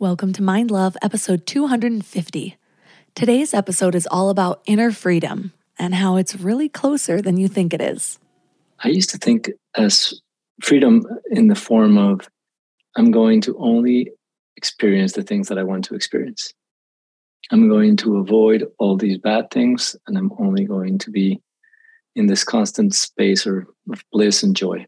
Welcome to Mind Love, episode 250. Today's episode is all about inner freedom and how it's really closer than you think it is. I used to think as freedom in the form of I'm going to only experience the things that I want to experience. I'm going to avoid all these bad things and I'm only going to be in this constant space or of bliss and joy,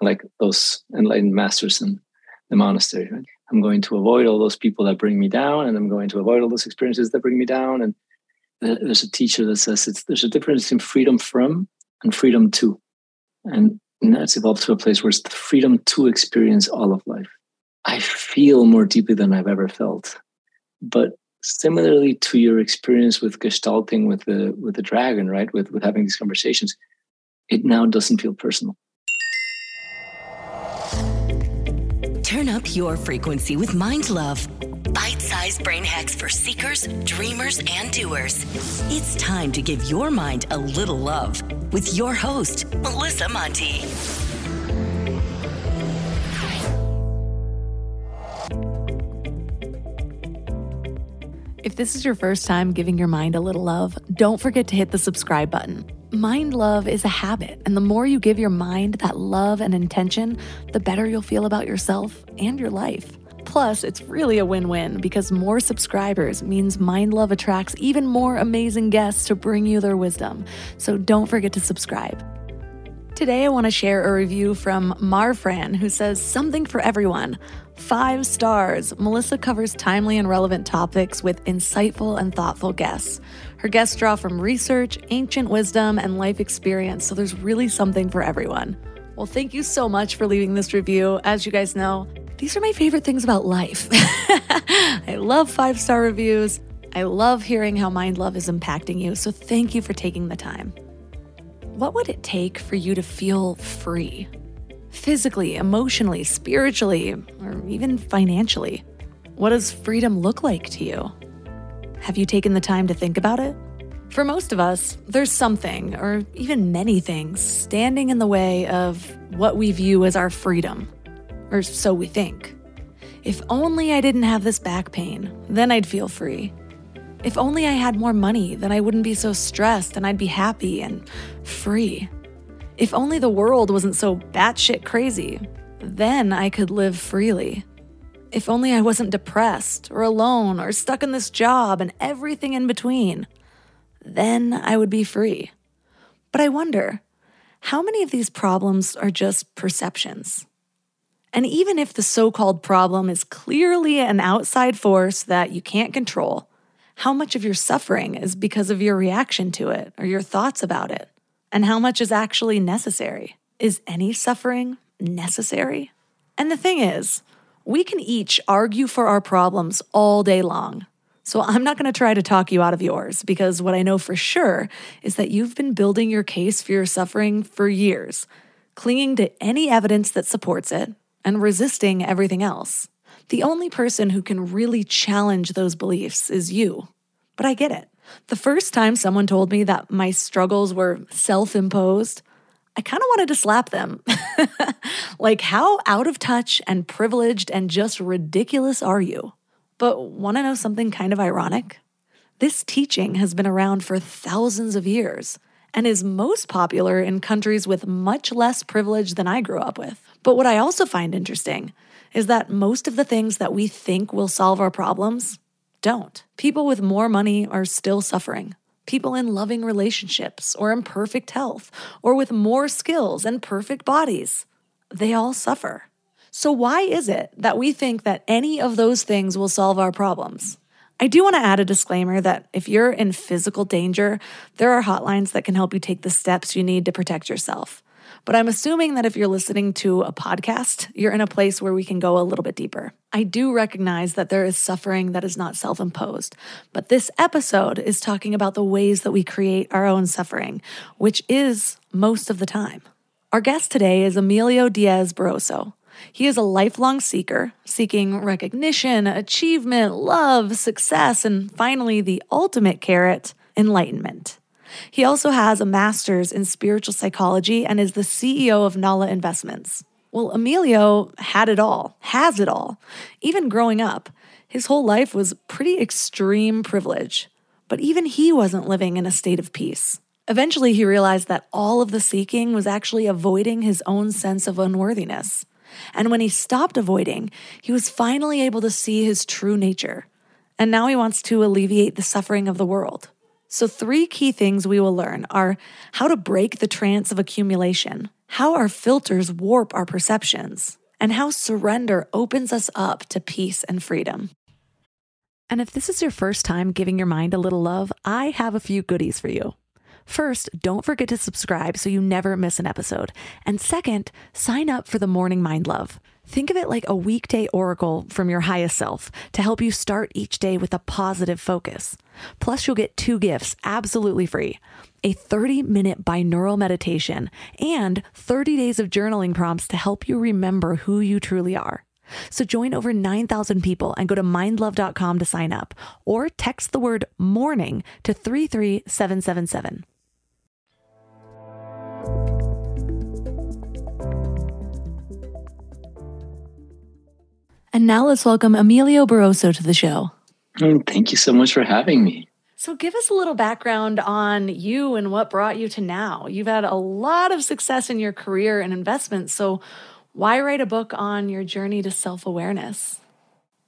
like those enlightened masters in the monastery. Right? I'm going to avoid all those people that bring me down, and I'm going to avoid all those experiences that bring me down. And there's a teacher that says it's there's a difference in freedom from and freedom to, and that's evolved to a place where it's the freedom to experience all of life. I feel more deeply than I've ever felt, but similarly to your experience with gestalting with the with the dragon, right? With with having these conversations, it now doesn't feel personal. Up your frequency with Mind Love. Bite sized brain hacks for seekers, dreamers, and doers. It's time to give your mind a little love with your host, Melissa Monte. If this is your first time giving your mind a little love, don't forget to hit the subscribe button. Mind love is a habit, and the more you give your mind that love and intention, the better you'll feel about yourself and your life. Plus, it's really a win win because more subscribers means Mind Love attracts even more amazing guests to bring you their wisdom. So don't forget to subscribe. Today, I want to share a review from Marfran, who says something for everyone. Five stars. Melissa covers timely and relevant topics with insightful and thoughtful guests. Her guests draw from research, ancient wisdom, and life experience, so there's really something for everyone. Well, thank you so much for leaving this review. As you guys know, these are my favorite things about life. I love five star reviews. I love hearing how Mind Love is impacting you, so thank you for taking the time. What would it take for you to feel free? Physically, emotionally, spiritually, or even financially? What does freedom look like to you? Have you taken the time to think about it? For most of us, there's something, or even many things, standing in the way of what we view as our freedom. Or so we think. If only I didn't have this back pain, then I'd feel free. If only I had more money, then I wouldn't be so stressed and I'd be happy and free. If only the world wasn't so batshit crazy, then I could live freely. If only I wasn't depressed or alone or stuck in this job and everything in between, then I would be free. But I wonder how many of these problems are just perceptions? And even if the so called problem is clearly an outside force that you can't control, how much of your suffering is because of your reaction to it or your thoughts about it? And how much is actually necessary? Is any suffering necessary? And the thing is, we can each argue for our problems all day long. So I'm not going to try to talk you out of yours because what I know for sure is that you've been building your case for your suffering for years, clinging to any evidence that supports it and resisting everything else. The only person who can really challenge those beliefs is you. But I get it. The first time someone told me that my struggles were self imposed, I kind of wanted to slap them. like, how out of touch and privileged and just ridiculous are you? But want to know something kind of ironic? This teaching has been around for thousands of years and is most popular in countries with much less privilege than I grew up with. But what I also find interesting is that most of the things that we think will solve our problems don't. People with more money are still suffering. People in loving relationships or in perfect health or with more skills and perfect bodies, they all suffer. So, why is it that we think that any of those things will solve our problems? I do want to add a disclaimer that if you're in physical danger, there are hotlines that can help you take the steps you need to protect yourself. But I'm assuming that if you're listening to a podcast, you're in a place where we can go a little bit deeper. I do recognize that there is suffering that is not self imposed, but this episode is talking about the ways that we create our own suffering, which is most of the time. Our guest today is Emilio Diaz Barroso. He is a lifelong seeker, seeking recognition, achievement, love, success, and finally, the ultimate carrot enlightenment. He also has a master's in spiritual psychology and is the CEO of Nala Investments. Well, Emilio had it all, has it all. Even growing up, his whole life was pretty extreme privilege. But even he wasn't living in a state of peace. Eventually, he realized that all of the seeking was actually avoiding his own sense of unworthiness. And when he stopped avoiding, he was finally able to see his true nature. And now he wants to alleviate the suffering of the world. So, three key things we will learn are how to break the trance of accumulation, how our filters warp our perceptions, and how surrender opens us up to peace and freedom. And if this is your first time giving your mind a little love, I have a few goodies for you. First, don't forget to subscribe so you never miss an episode. And second, sign up for the Morning Mind Love. Think of it like a weekday oracle from your highest self to help you start each day with a positive focus. Plus, you'll get two gifts absolutely free a 30 minute binaural meditation and 30 days of journaling prompts to help you remember who you truly are. So join over 9,000 people and go to mindlove.com to sign up or text the word morning to 33777. And now let's welcome Emilio Barroso to the show. Mm, thank you so much for having me. So, give us a little background on you and what brought you to now. You've had a lot of success in your career and investments. So, why write a book on your journey to self awareness?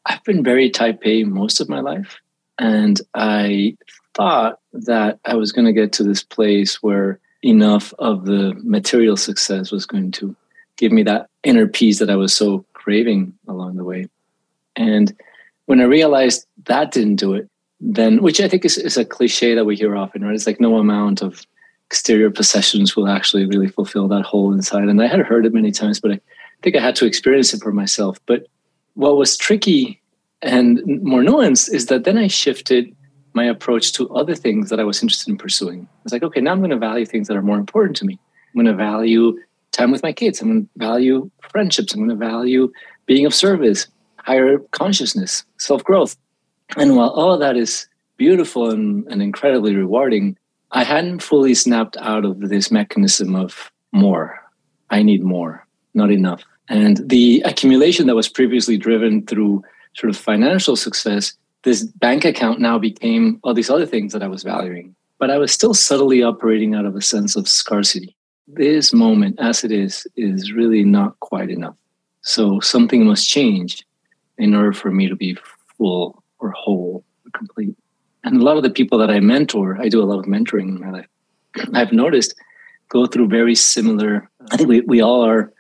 I've been very type A most of my life. And I thought that I was going to get to this place where enough of the material success was going to give me that inner peace that I was so craving along the way. And when I realized that didn't do it, then, which I think is, is a cliche that we hear often, right? It's like no amount of exterior possessions will actually really fulfill that hole inside. And I had heard it many times, but I think I had to experience it for myself. But what was tricky and more nuanced is that then I shifted my approach to other things that I was interested in pursuing. It's like, okay, now I'm going to value things that are more important to me. I'm going to value time with my kids. I'm going to value friendships. I'm going to value being of service, higher consciousness, self growth. And while all of that is beautiful and, and incredibly rewarding, I hadn't fully snapped out of this mechanism of more. I need more, not enough. And the accumulation that was previously driven through sort of financial success, this bank account now became all these other things that I was valuing. But I was still subtly operating out of a sense of scarcity this moment as it is is really not quite enough. So something must change in order for me to be full or whole or complete. And a lot of the people that I mentor, I do a lot of mentoring in my life. I've noticed go through very similar. I think we, we all are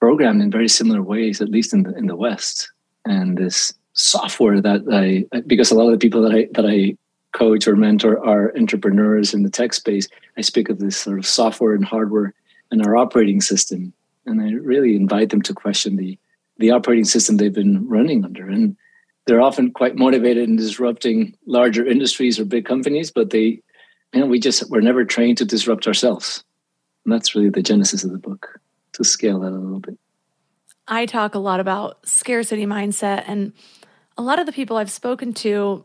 programmed in very similar ways, at least in the in the West. And this software that I, because a lot of the people that I that I coach or mentor are entrepreneurs in the tech space, I speak of this sort of software and hardware and our operating system. And I really invite them to question the, the operating system they've been running under. And they're often quite motivated in disrupting larger industries or big companies, but they, you know, we just, we're never trained to disrupt ourselves. And that's really the genesis of the book, to scale that a little bit. I talk a lot about scarcity mindset and a lot of the people I've spoken to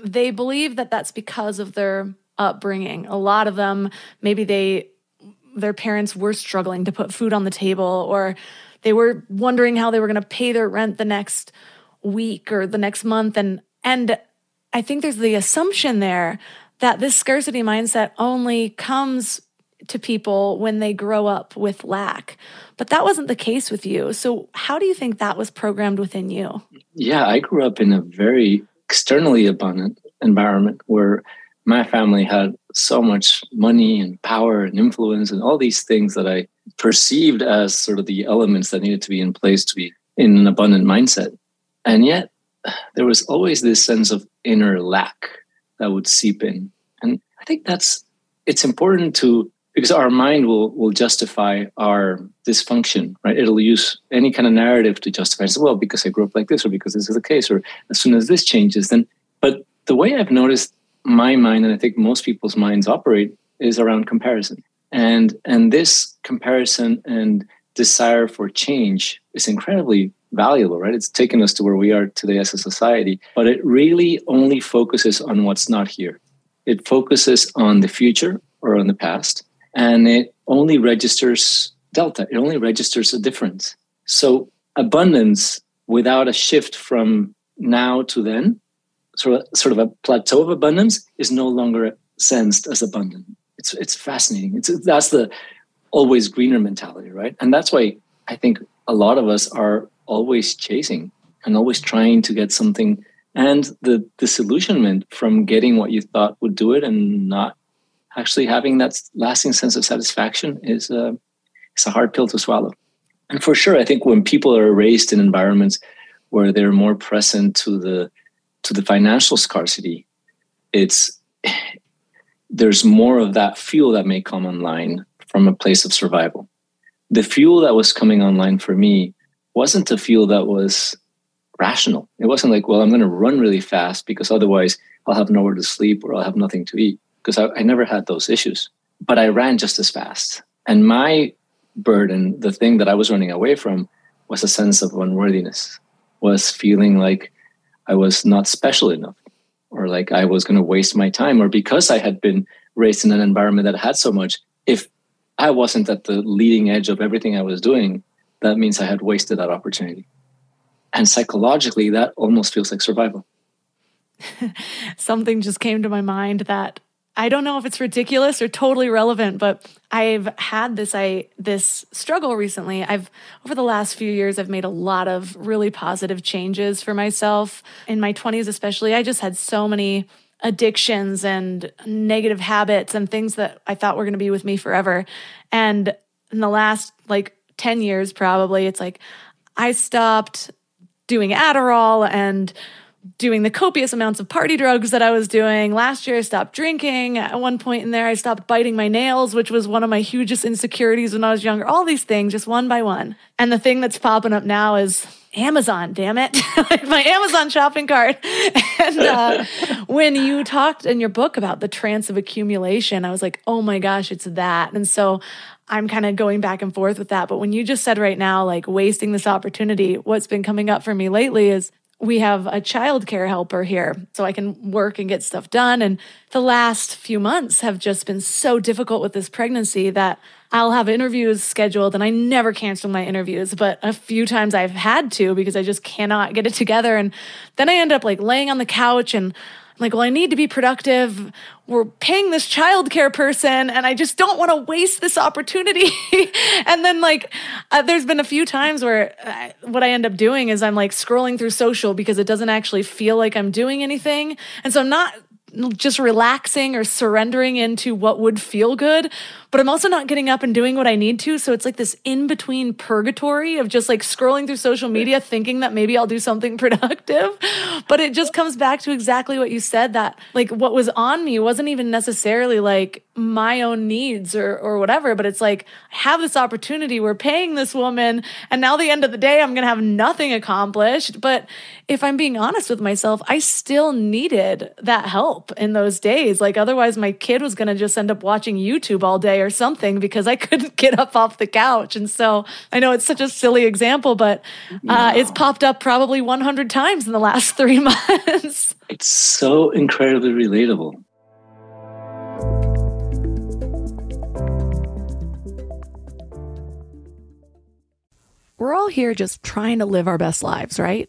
they believe that that's because of their upbringing. A lot of them, maybe they their parents were struggling to put food on the table or they were wondering how they were going to pay their rent the next week or the next month and and I think there's the assumption there that this scarcity mindset only comes to people when they grow up with lack. But that wasn't the case with you. So how do you think that was programmed within you? Yeah, I grew up in a very externally abundant environment where my family had so much money and power and influence and all these things that I perceived as sort of the elements that needed to be in place to be in an abundant mindset. And yet, there was always this sense of inner lack that would seep in. And I think that's it's important to because our mind will will justify our dysfunction, right? It'll use any kind of narrative to justify. It. Well, because I grew up like this, or because this is the case, or as soon as this changes, then. But the way I've noticed my mind, and I think most people's minds operate, is around comparison, and and this comparison and desire for change is incredibly valuable, right? It's taken us to where we are today as a society, but it really only focuses on what's not here. It focuses on the future or on the past, and it only registers delta. It only registers a difference. So abundance without a shift from now to then, sort of, sort of a plateau of abundance, is no longer sensed as abundant. It's it's fascinating. It's that's the always greener mentality, right? And that's why I think a lot of us are always chasing and always trying to get something. And the disillusionment from getting what you thought would do it and not actually having that lasting sense of satisfaction is a, it's a hard pill to swallow. And for sure, I think when people are raised in environments where they're more present to the to the financial scarcity, it's there's more of that fuel that may come online from a place of survival. The fuel that was coming online for me wasn't a fuel that was rational. It wasn't like, well, I'm going to run really fast because otherwise I'll have nowhere to sleep or I'll have nothing to eat because I, I never had those issues. But I ran just as fast. And my burden, the thing that I was running away from, was a sense of unworthiness, was feeling like I was not special enough or like I was going to waste my time or because I had been raised in an environment that had so much, if I wasn't at the leading edge of everything I was doing, that means I had wasted that opportunity. And psychologically, that almost feels like survival. Something just came to my mind that I don't know if it's ridiculous or totally relevant, but I've had this I this struggle recently. I've over the last few years I've made a lot of really positive changes for myself. In my 20s especially, I just had so many addictions and negative habits and things that I thought were going to be with me forever. And in the last like 10 years, probably, it's like I stopped doing Adderall and doing the copious amounts of party drugs that I was doing. Last year, I stopped drinking. At one point in there, I stopped biting my nails, which was one of my hugest insecurities when I was younger. All these things, just one by one. And the thing that's popping up now is Amazon, damn it. my Amazon shopping cart. and uh, when you talked in your book about the trance of accumulation, I was like, oh my gosh, it's that. And so I'm kind of going back and forth with that. But when you just said right now, like wasting this opportunity, what's been coming up for me lately is we have a childcare helper here so I can work and get stuff done. And the last few months have just been so difficult with this pregnancy that I'll have interviews scheduled and I never cancel my interviews, but a few times I've had to because I just cannot get it together. And then I end up like laying on the couch and like, well, I need to be productive. We're paying this childcare person, and I just don't want to waste this opportunity. and then, like, uh, there's been a few times where I, uh, what I end up doing is I'm like scrolling through social because it doesn't actually feel like I'm doing anything. And so I'm not just relaxing or surrendering into what would feel good, but I'm also not getting up and doing what I need to. So it's like this in between purgatory of just like scrolling through social media, thinking that maybe I'll do something productive. But it just comes back to exactly what you said that like what was on me wasn't even necessarily like my own needs or, or whatever, but it's like I have this opportunity. We're paying this woman, and now the end of the day, I'm going to have nothing accomplished. But if I'm being honest with myself, I still needed that help in those days. Like, otherwise, my kid was going to just end up watching YouTube all day or something because I couldn't get up off the couch. And so I know it's such a silly example, but uh, it's popped up probably 100 times in the last three months. It's so incredibly relatable. We're all here just trying to live our best lives, right?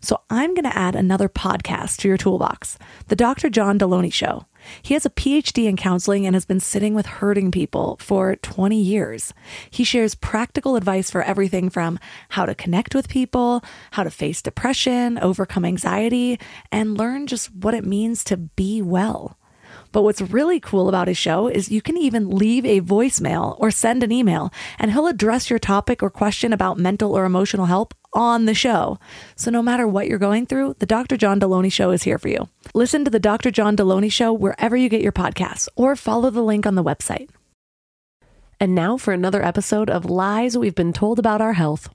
So I'm going to add another podcast to your toolbox The Dr. John Delony Show. He has a PhD in counseling and has been sitting with hurting people for 20 years. He shares practical advice for everything from how to connect with people, how to face depression, overcome anxiety, and learn just what it means to be well. But what's really cool about his show is you can even leave a voicemail or send an email, and he'll address your topic or question about mental or emotional help on the show. So no matter what you're going through, the Dr. John Delony Show is here for you. Listen to the Dr. John Delony Show wherever you get your podcasts or follow the link on the website. And now for another episode of Lies We've Been Told About Our Health.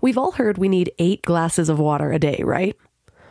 We've all heard we need eight glasses of water a day, right?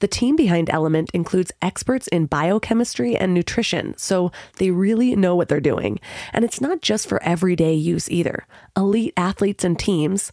The team behind Element includes experts in biochemistry and nutrition, so they really know what they're doing. And it's not just for everyday use either. Elite athletes and teams,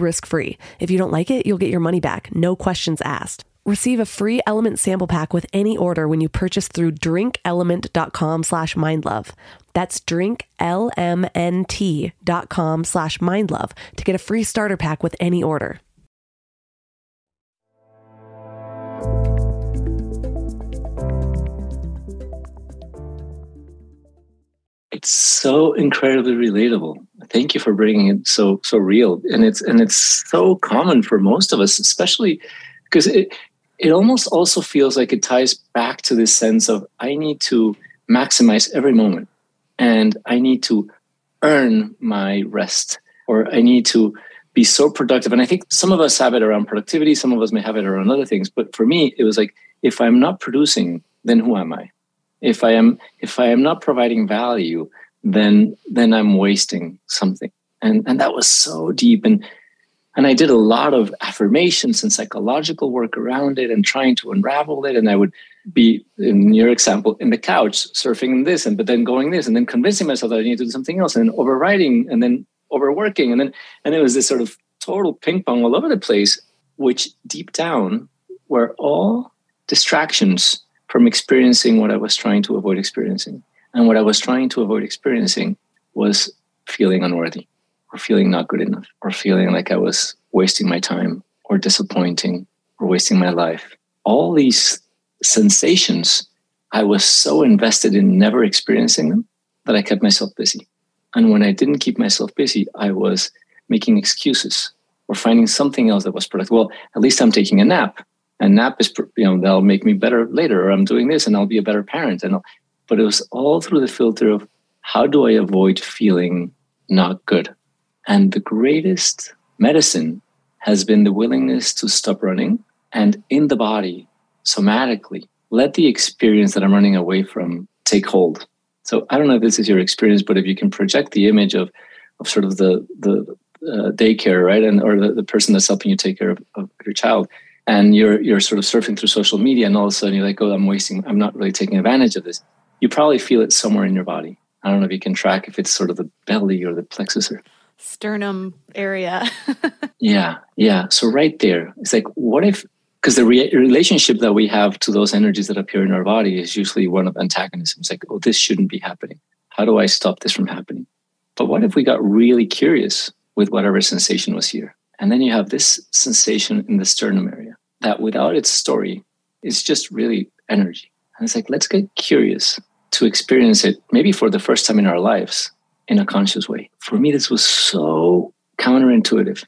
risk free. If you don't like it, you'll get your money back, no questions asked. Receive a free Element sample pack with any order when you purchase through drinklmnt.com slash mindlove. That's drinklmnt.com slash mindlove to get a free starter pack with any order. It's so incredibly relatable. Thank you for bringing it so so real, and it's and it's so common for most of us, especially because it it almost also feels like it ties back to this sense of I need to maximize every moment, and I need to earn my rest, or I need to be so productive. And I think some of us have it around productivity, some of us may have it around other things. But for me, it was like if I'm not producing, then who am I? if i am if i am not providing value then then i'm wasting something. And and that was so deep. And and i did a lot of affirmations and psychological work around it and trying to unravel it. And i would be in your example in the couch surfing this and but then going this and then convincing myself that i need to do something else and then overriding and then overworking. And then and it was this sort of total ping pong all over the place which deep down were all distractions from experiencing what I was trying to avoid experiencing. And what I was trying to avoid experiencing was feeling unworthy or feeling not good enough or feeling like I was wasting my time or disappointing or wasting my life. All these sensations, I was so invested in never experiencing them that I kept myself busy. And when I didn't keep myself busy, I was making excuses or finding something else that was productive. Well, at least I'm taking a nap and nap is you know that'll make me better later or i'm doing this and i'll be a better parent and I'll, but it was all through the filter of how do i avoid feeling not good? And the greatest medicine has been the willingness to stop running and in the body somatically let the experience that i'm running away from take hold. So i don't know if this is your experience but if you can project the image of of sort of the the uh, daycare right and or the, the person that's helping you take care of, of your child and you're you're sort of surfing through social media and all of a sudden you're like oh i'm wasting i'm not really taking advantage of this you probably feel it somewhere in your body. I don't know if you can track if it's sort of the belly or the plexus or sternum area. Yeah yeah. So right there it's like what if because the re- relationship that we have to those energies that appear in our body is usually one of antagonism. It's like oh this shouldn't be happening. How do i stop this from happening? But what if we got really curious with whatever sensation was here? And then you have this sensation in the sternum area that without its story is just really energy. And it's like, let's get curious to experience it maybe for the first time in our lives in a conscious way. For me, this was so counterintuitive.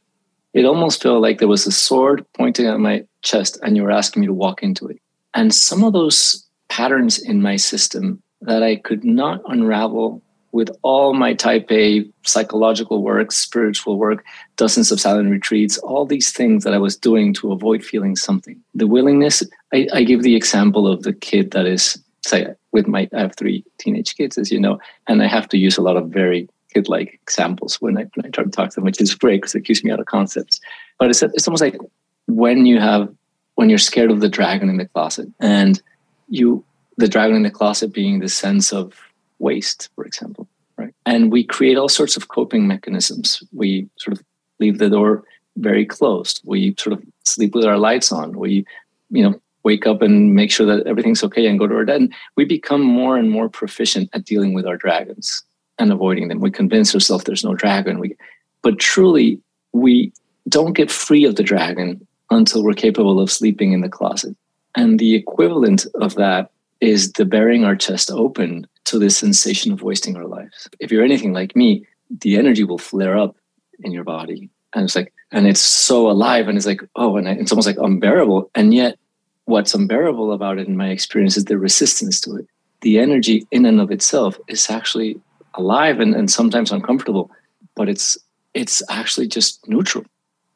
It almost felt like there was a sword pointing at my chest and you were asking me to walk into it. And some of those patterns in my system that I could not unravel with all my type A psychological work, spiritual work, dozens of silent retreats, all these things that I was doing to avoid feeling something. The willingness, I, I give the example of the kid that is, say, with my, I have three teenage kids, as you know, and I have to use a lot of very kid like examples when I, when I try to talk to them, which is great because it keeps me out of concepts. But it's, it's almost like when you have, when you're scared of the dragon in the closet and you, the dragon in the closet being the sense of waste, for example, right? And we create all sorts of coping mechanisms. We sort of leave the door very closed. We sort of sleep with our lights on. We, you know, wake up and make sure that everything's okay and go to our bed. And we become more and more proficient at dealing with our dragons and avoiding them. We convince ourselves there's no dragon. We, but truly, we don't get free of the dragon until we're capable of sleeping in the closet. And the equivalent of that is the bearing our chest open to this sensation of wasting our lives. If you're anything like me, the energy will flare up in your body. And it's like, and it's so alive. And it's like, oh, and it's almost like unbearable. And yet, what's unbearable about it in my experience is the resistance to it. The energy in and of itself is actually alive and, and sometimes uncomfortable, but it's it's actually just neutral.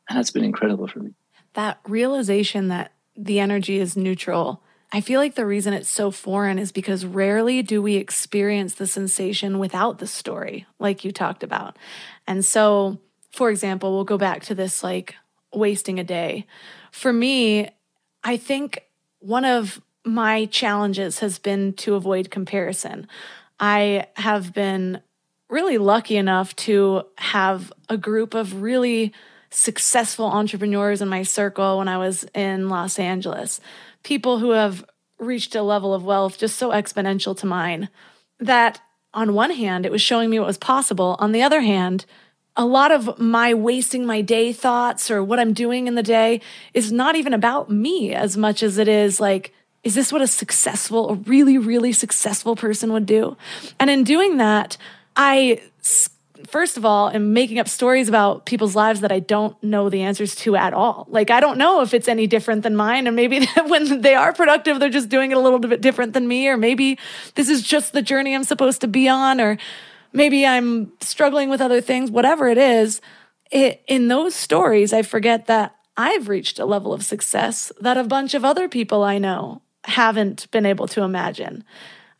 And that's been incredible for me. That realization that the energy is neutral I feel like the reason it's so foreign is because rarely do we experience the sensation without the story, like you talked about. And so, for example, we'll go back to this like wasting a day. For me, I think one of my challenges has been to avoid comparison. I have been really lucky enough to have a group of really successful entrepreneurs in my circle when I was in Los Angeles people who have reached a level of wealth just so exponential to mine that on one hand, it was showing me what was possible. On the other hand, a lot of my wasting my day thoughts or what I'm doing in the day is not even about me as much as it is like, is this what a successful, a really, really successful person would do? And in doing that, I first of all, am making up stories about people's lives that I don't know the answers to at all. Like, I don't know if it's any different than mine. And maybe when they are productive, they're just doing it a little bit different than me. Or maybe this is just the journey I'm supposed to be on. Or maybe I'm struggling with other things, whatever it is. It, in those stories, I forget that I've reached a level of success that a bunch of other people I know haven't been able to imagine.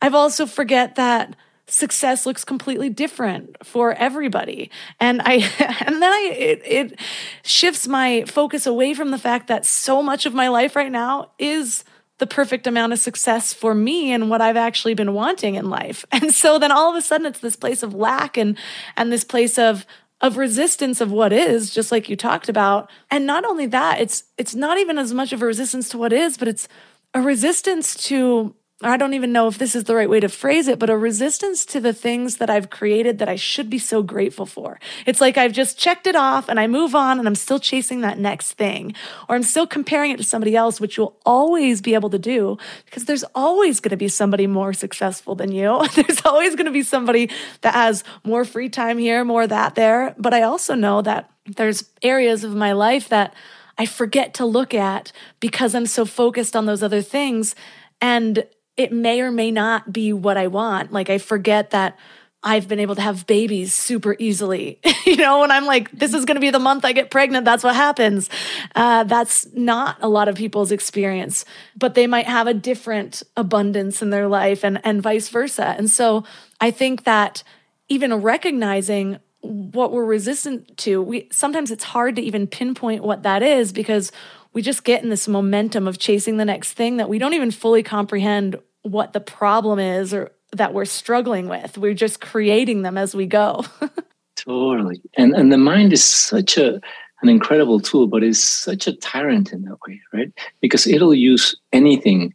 I've also forget that success looks completely different for everybody and i and then i it, it shifts my focus away from the fact that so much of my life right now is the perfect amount of success for me and what I've actually been wanting in life. And so then all of a sudden it's this place of lack and and this place of of resistance of what is just like you talked about. And not only that, it's it's not even as much of a resistance to what is, but it's a resistance to I don't even know if this is the right way to phrase it, but a resistance to the things that I've created that I should be so grateful for. It's like I've just checked it off and I move on and I'm still chasing that next thing, or I'm still comparing it to somebody else, which you'll always be able to do because there's always going to be somebody more successful than you. there's always going to be somebody that has more free time here, more that there. But I also know that there's areas of my life that I forget to look at because I'm so focused on those other things. And it may or may not be what I want. Like I forget that I've been able to have babies super easily. you know, when I'm like, this is going to be the month I get pregnant, that's what happens. Uh, that's not a lot of people's experience, but they might have a different abundance in their life and, and vice versa. And so I think that even recognizing what we're resistant to, we sometimes it's hard to even pinpoint what that is because we just get in this momentum of chasing the next thing that we don't even fully comprehend what the problem is or that we're struggling with. We're just creating them as we go. totally. And and the mind is such a an incredible tool, but it's such a tyrant in that way, right? Because it'll use anything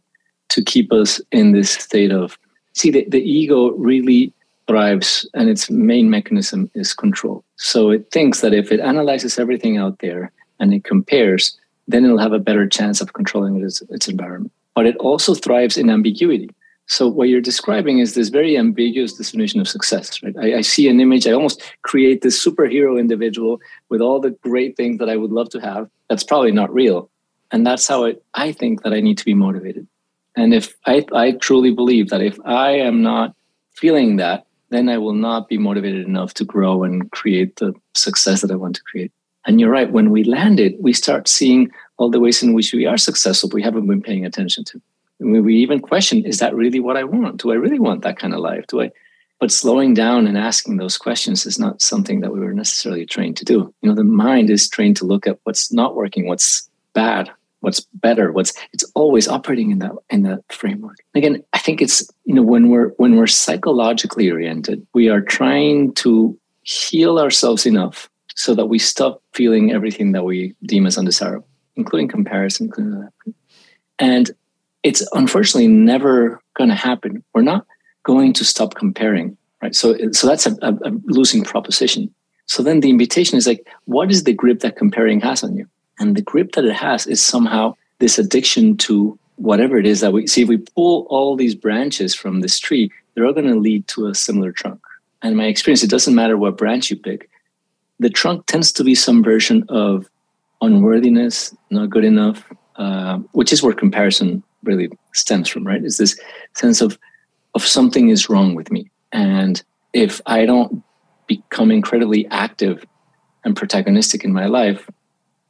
to keep us in this state of see the, the ego really thrives and its main mechanism is control. So it thinks that if it analyzes everything out there and it compares, then it'll have a better chance of controlling its, its environment. But it also thrives in ambiguity. So what you're describing is this very ambiguous definition of success, right? I, I, see an image, I almost create this superhero individual with all the great things that I would love to have. That's probably not real. And that's how it, I think that I need to be motivated. And if I, I truly believe that if I am not feeling that, then I will not be motivated enough to grow and create the success that I want to create. And you're right, when we land it, we start seeing all the ways in which we are successful, we haven't been paying attention to. We even question is that really what i want? Do i really want that kind of life? Do i but slowing down and asking those questions is not something that we were necessarily trained to do. You know the mind is trained to look at what's not working what's bad what's better what's it's always operating in that in that framework. Again i think it's you know when we're when we're psychologically oriented we are trying to heal ourselves enough so that we stop feeling everything that we deem as undesirable including comparison and it's unfortunately never going to happen. We're not going to stop comparing, right? So, so that's a, a, a, losing proposition. So then the invitation is like, what is the grip that comparing has on you? And the grip that it has is somehow this addiction to whatever it is that we see. If we pull all these branches from this tree, they're all going to lead to a similar trunk. And my experience, it doesn't matter what branch you pick. The trunk tends to be some version of unworthiness, not good enough, uh, which is where comparison really stems from, right? Is this sense of of something is wrong with me. And if I don't become incredibly active and protagonistic in my life,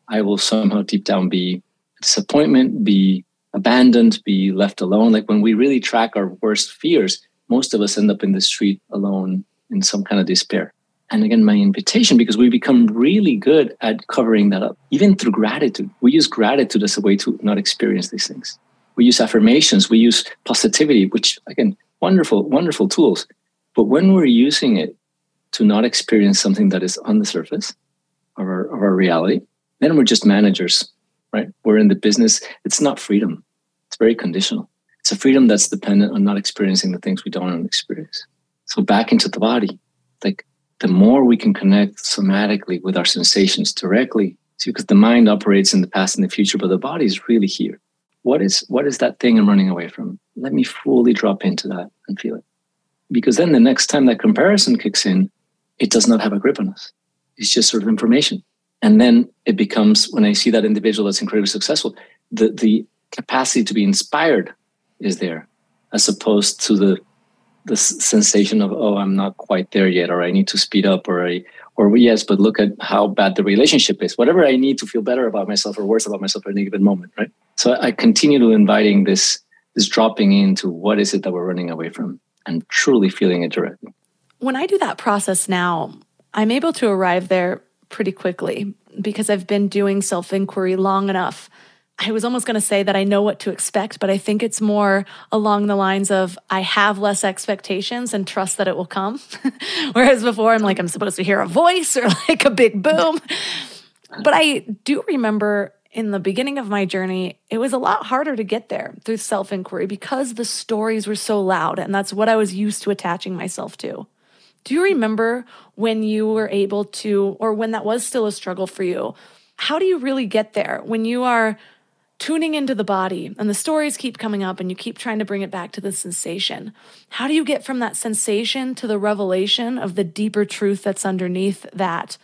I will somehow deep down be disappointment, be abandoned, be left alone. Like when we really track our worst fears, most of us end up in the street alone in some kind of despair. And again, my invitation, because we become really good at covering that up, even through gratitude. We use gratitude as a way to not experience these things we use affirmations, we use positivity, which again, wonderful, wonderful tools. But when we're using it to not experience something that is on the surface of our, of our reality, then we're just managers, right? We're in the business. It's not freedom. It's very conditional. It's a freedom that's dependent on not experiencing the things we don't want to experience. So back into the body, like the more we can connect somatically with our sensations directly, because the mind operates in the past and the future, but the body is really here what is what is that thing I'm running away from? Let me fully drop into that and feel it. Because then the next time that comparison kicks in, it does not have a grip on us. It's just sort of information. And then it becomes when I see that individual that's incredibly successful, the the capacity to be inspired is there, as opposed to the the sensation of oh I'm not quite there yet, or I need to speed up, or I or yes, but look at how bad the relationship is. Whatever I need to feel better about myself or worse about myself at any given moment, right? So I continue to inviting this this dropping into what is it that we're running away from and truly feeling it directly. When I do that process now, I'm able to arrive there pretty quickly because I've been doing self inquiry long enough I was almost going to say that I know what to expect, but I think it's more along the lines of I have less expectations and trust that it will come. Whereas before, I'm like, I'm supposed to hear a voice or like a big boom. But I do remember in the beginning of my journey, it was a lot harder to get there through self inquiry because the stories were so loud. And that's what I was used to attaching myself to. Do you remember when you were able to, or when that was still a struggle for you? How do you really get there when you are tuning into the body and the stories keep coming up and you keep trying to bring it back to the sensation. How do you get from that sensation to the revelation of the deeper truth that's underneath that?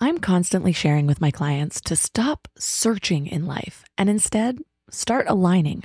I'm constantly sharing with my clients to stop searching in life and instead start aligning.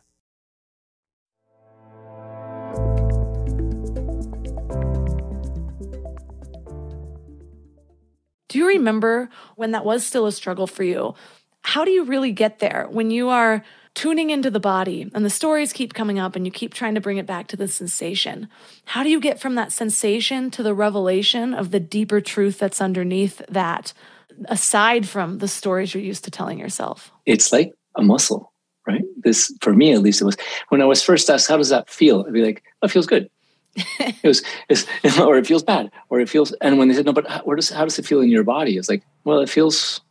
Do you remember when that was still a struggle for you? How do you really get there when you are tuning into the body and the stories keep coming up and you keep trying to bring it back to the sensation? How do you get from that sensation to the revelation of the deeper truth that's underneath that, aside from the stories you're used to telling yourself? It's like a muscle, right? This, for me at least, it was when I was first asked, How does that feel? I'd be like, Oh, it feels good it was, or it feels bad, or it feels. And when they said no, but how, does how does it feel in your body? It's like, well, it feels.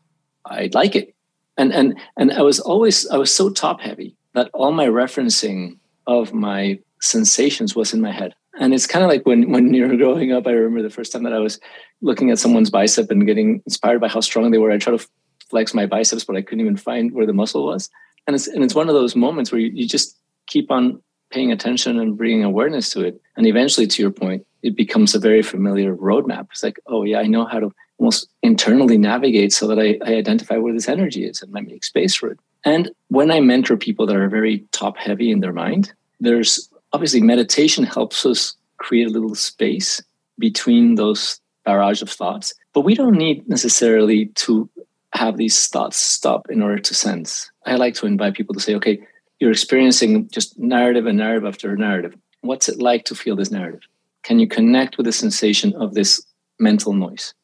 I like it, and and and I was always I was so top heavy that all my referencing of my sensations was in my head. And it's kind of like when when you're growing up. I remember the first time that I was looking at someone's bicep and getting inspired by how strong they were. I try to flex my biceps, but I couldn't even find where the muscle was. And it's and it's one of those moments where you, you just keep on paying attention and bringing awareness to it. And eventually, to your point, it becomes a very familiar roadmap. It's like, oh, yeah, I know how to almost internally navigate so that I, I identify where this energy is and I make space for it. And when I mentor people that are very top heavy in their mind, there's obviously meditation helps us create a little space between those barrage of thoughts. But we don't need necessarily to have these thoughts stop in order to sense. I like to invite people to say, okay, you're experiencing just narrative and narrative after narrative. What's it like to feel this narrative? Can you connect with the sensation of this mental noise?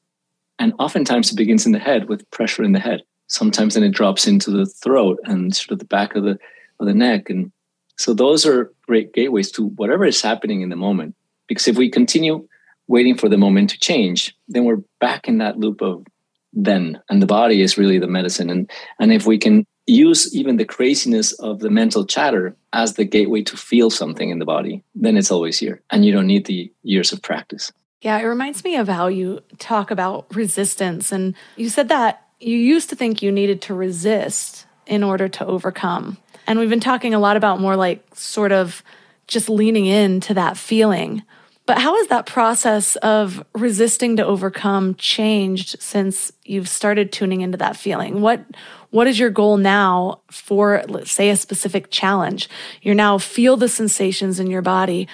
And oftentimes it begins in the head with pressure in the head. Sometimes then it drops into the throat and sort of the back of the of the neck. And so those are great gateways to whatever is happening in the moment. Because if we continue waiting for the moment to change, then we're back in that loop of then. And the body is really the medicine. And and if we can use even the craziness of the mental chatter as the gateway to feel something in the body, then it's always here. And you don't need the years of practice. Yeah, it reminds me of how you talk about resistance. And you said that you used to think you needed to resist in order to overcome. And we've been talking a lot about more like sort of just leaning into that feeling. But how has that process of resisting to overcome changed since you've started tuning into that feeling? What what is your goal now for let's say a specific challenge? You now feel the sensations in your body,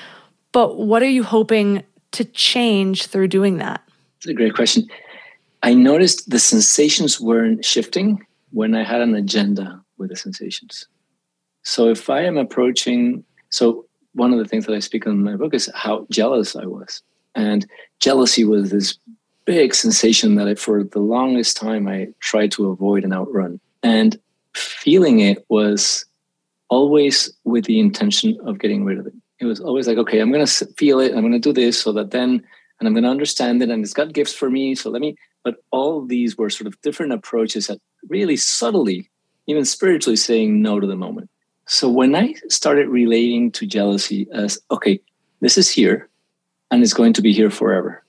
but what are you hoping to change through doing that? It's a great question. I noticed the sensations weren't shifting when I had an agenda with the sensations. So if I am approaching so one of the things that I speak on in my book is how jealous I was. And jealousy was this big sensation that I, for the longest time I tried to avoid and outrun. And feeling it was always with the intention of getting rid of it. It was always like, okay, I'm going to feel it. I'm going to do this so that then, and I'm going to understand it. And it's got gifts for me. So let me, but all these were sort of different approaches that really subtly, even spiritually saying no to the moment. So when I started relating to jealousy as, okay, this is here and it's going to be here forever.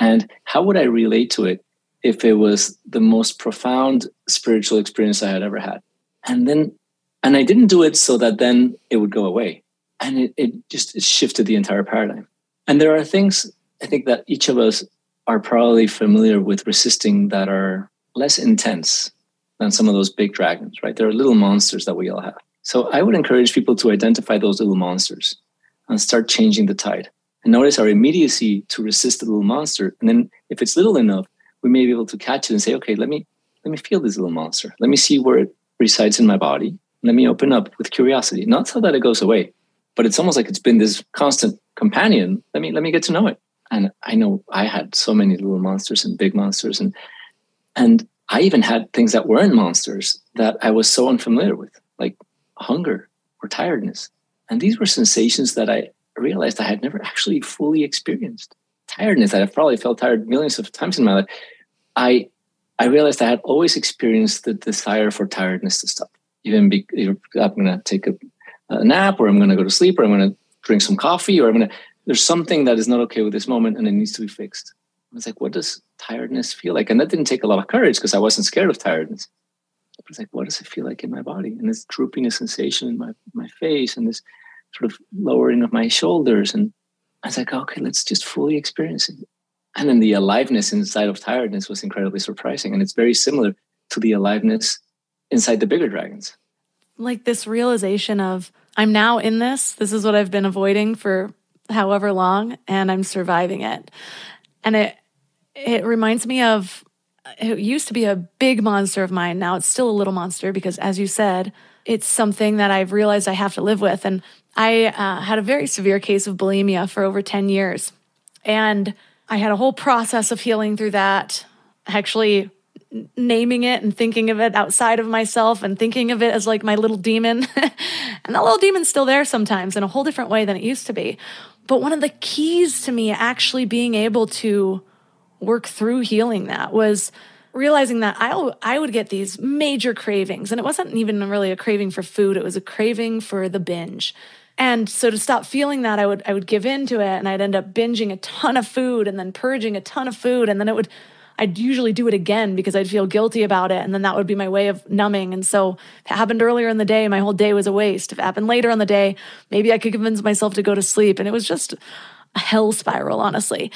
And how would I relate to it if it was the most profound spiritual experience I had ever had? And then, and I didn't do it so that then it would go away. And it, it just it shifted the entire paradigm. And there are things I think that each of us are probably familiar with resisting that are less intense than some of those big dragons, right? There are little monsters that we all have. So I would encourage people to identify those little monsters and start changing the tide. And notice our immediacy to resist the little monster. And then if it's little enough, we may be able to catch it and say, okay, let me let me feel this little monster. Let me see where it resides in my body. Let me open up with curiosity. Not so that it goes away, but it's almost like it's been this constant companion. Let me let me get to know it. And I know I had so many little monsters and big monsters and and I even had things that weren't monsters that I was so unfamiliar with, like hunger or tiredness. And these were sensations that I realized I had never actually fully experienced. Tiredness, I've probably felt tired millions of times in my life. I I realized I had always experienced the desire for tiredness to stop. Even be, I'm going to take a, a, nap, or I'm going to go to sleep, or I'm going to drink some coffee, or I'm going to. There's something that is not okay with this moment, and it needs to be fixed. I was like, what does tiredness feel like? And that didn't take a lot of courage because I wasn't scared of tiredness. It's like, what does it feel like in my body? And this droopiness sensation in my my face, and this sort of lowering of my shoulders, and I was like, okay, let's just fully experience it. And then the aliveness inside of tiredness was incredibly surprising. And it's very similar to the aliveness inside the bigger dragons. Like this realization of i'm now in this. This is what i've been avoiding for however long and i'm surviving it. And it it reminds me of it used to be a big monster of mine now it's still a little monster because as you said it's something that i've realized i have to live with and i uh, had a very severe case of bulimia for over 10 years and I had a whole process of healing through that, actually naming it and thinking of it outside of myself and thinking of it as like my little demon. and that little demon's still there sometimes in a whole different way than it used to be. But one of the keys to me actually being able to work through healing that was realizing that I, I would get these major cravings. And it wasn't even really a craving for food, it was a craving for the binge. And so to stop feeling that, I would I would give in to it and I'd end up binging a ton of food and then purging a ton of food. And then it would I'd usually do it again because I'd feel guilty about it. And then that would be my way of numbing. And so if it happened earlier in the day, my whole day was a waste. If it happened later in the day, maybe I could convince myself to go to sleep. And it was just a hell spiral, honestly.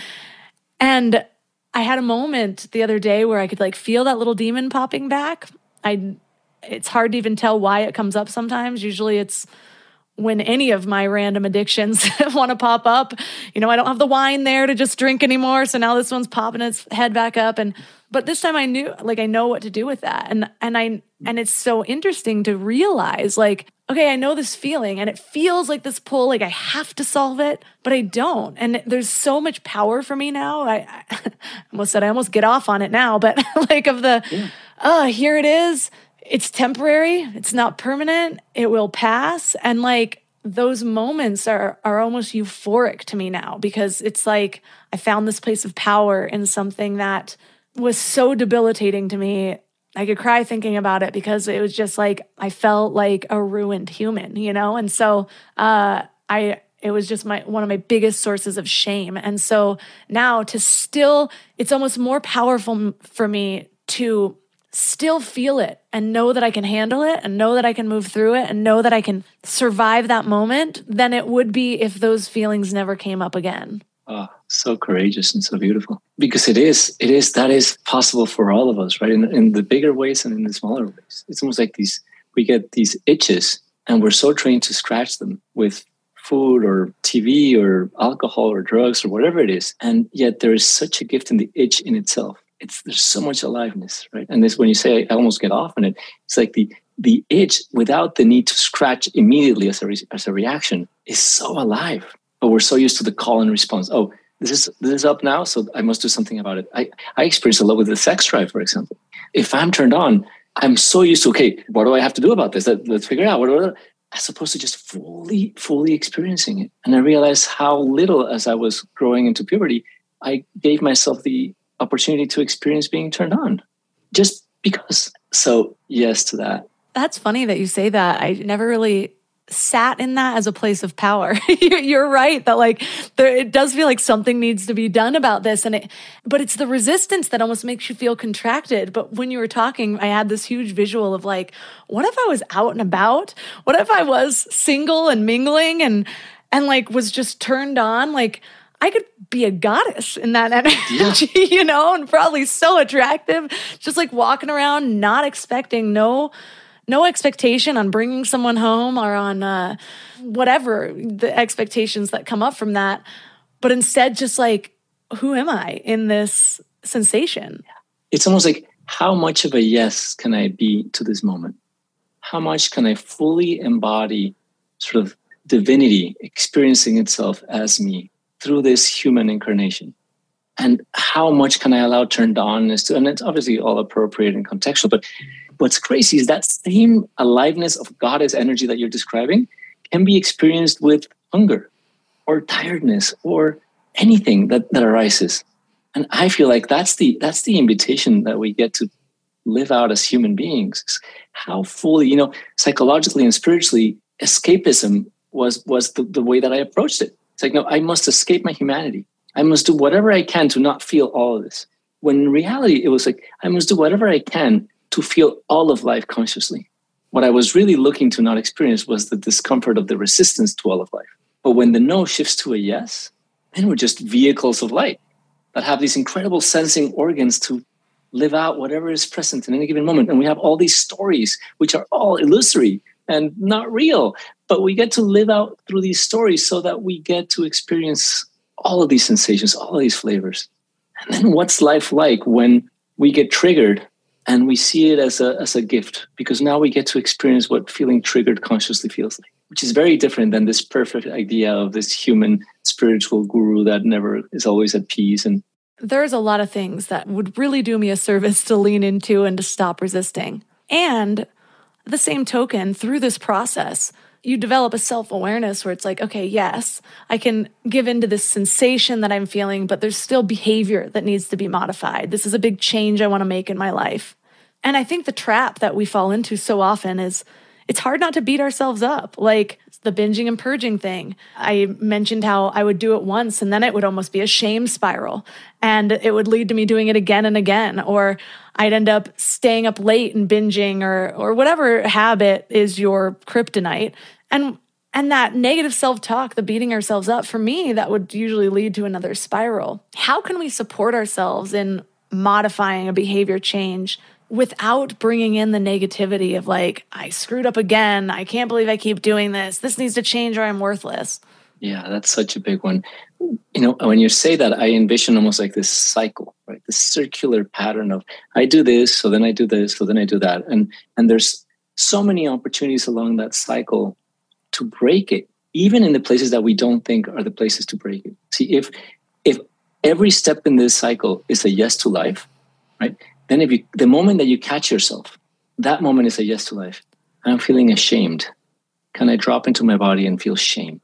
And I had a moment the other day where I could like feel that little demon popping back. I it's hard to even tell why it comes up sometimes. Usually it's when any of my random addictions want to pop up. You know, I don't have the wine there to just drink anymore. So now this one's popping its head back up. And but this time I knew like I know what to do with that. And and I and it's so interesting to realize like, okay, I know this feeling and it feels like this pull, like I have to solve it, but I don't. And there's so much power for me now. I, I almost said I almost get off on it now, but like of the yeah. oh, here it is it's temporary, it's not permanent, it will pass. And like those moments are are almost euphoric to me now because it's like I found this place of power in something that was so debilitating to me. I could cry thinking about it because it was just like I felt like a ruined human, you know? And so uh I it was just my one of my biggest sources of shame. And so now to still it's almost more powerful for me to still feel it and know that I can handle it and know that I can move through it and know that I can survive that moment than it would be if those feelings never came up again. Oh, so courageous and so beautiful. Because it is, it is, that is possible for all of us, right? In, in the bigger ways and in the smaller ways. It's almost like these, we get these itches and we're so trained to scratch them with food or TV or alcohol or drugs or whatever it is. And yet there is such a gift in the itch in itself it's there's so much aliveness, right? And this when you say I almost get off on it, it's like the the itch without the need to scratch immediately as a re, as a reaction is so alive. But we're so used to the call and response. Oh, this is this is up now, so I must do something about it. I I experience a lot with the sex drive, for example. If I'm turned on, I'm so used to okay, what do I have to do about this? Let, us figure it out. What, what, as opposed to just fully fully experiencing it. And I realized how little, as I was growing into puberty, I gave myself the opportunity to experience being turned on just because. So, yes to that. That's funny that you say that. I never really sat in that as a place of power. You're right that like there, it does feel like something needs to be done about this and it but it's the resistance that almost makes you feel contracted. But when you were talking, I had this huge visual of like what if I was out and about? What if I was single and mingling and and like was just turned on like I could be a goddess in that energy, yeah. you know, and probably so attractive. Just like walking around, not expecting no, no expectation on bringing someone home or on uh, whatever the expectations that come up from that, but instead just like, who am I in this sensation? It's almost like how much of a yes can I be to this moment? How much can I fully embody sort of divinity experiencing itself as me through this human incarnation? And how much can I allow turned on to, and it's obviously all appropriate and contextual, but what's crazy is that same aliveness of goddess energy that you're describing can be experienced with hunger or tiredness or anything that, that arises. And I feel like that's the that's the invitation that we get to live out as human beings. How fully, you know, psychologically and spiritually, escapism was was the, the way that I approached it. It's like, no, I must escape my humanity. I must do whatever I can to not feel all of this. When in reality, it was like, I must do whatever I can to feel all of life consciously. What I was really looking to not experience was the discomfort of the resistance to all of life. But when the no shifts to a yes, then we're just vehicles of light that have these incredible sensing organs to live out whatever is present in any given moment. And we have all these stories, which are all illusory and not real, but we get to live out through these stories so that we get to experience all of these sensations, all of these flavors. And then what's life like when we get triggered and we see it as a, as a gift? Because now we get to experience what feeling triggered consciously feels like, which is very different than this perfect idea of this human spiritual guru that never is always at peace and there's a lot of things that would really do me a service to lean into and to stop resisting. And the same token, through this process, you develop a self awareness where it's like, okay, yes, I can give into this sensation that I'm feeling, but there's still behavior that needs to be modified. This is a big change I want to make in my life. And I think the trap that we fall into so often is it's hard not to beat ourselves up. Like the binging and purging thing. I mentioned how I would do it once and then it would almost be a shame spiral and it would lead to me doing it again and again or I'd end up staying up late and binging or or whatever habit is your kryptonite. And and that negative self-talk, the beating ourselves up, for me that would usually lead to another spiral. How can we support ourselves in modifying a behavior change without bringing in the negativity of like, I screwed up again. I can't believe I keep doing this. This needs to change or I'm worthless. Yeah, that's such a big one. You know, when you say that, I envision almost like this cycle, right? This circular pattern of I do this, so then I do this, so then I do that. And and there's so many opportunities along that cycle to break it, even in the places that we don't think are the places to break it. See, if if every step in this cycle is a yes to life, right? Then if you the moment that you catch yourself, that moment is a yes to life. I'm feeling ashamed. Can I drop into my body and feel shame?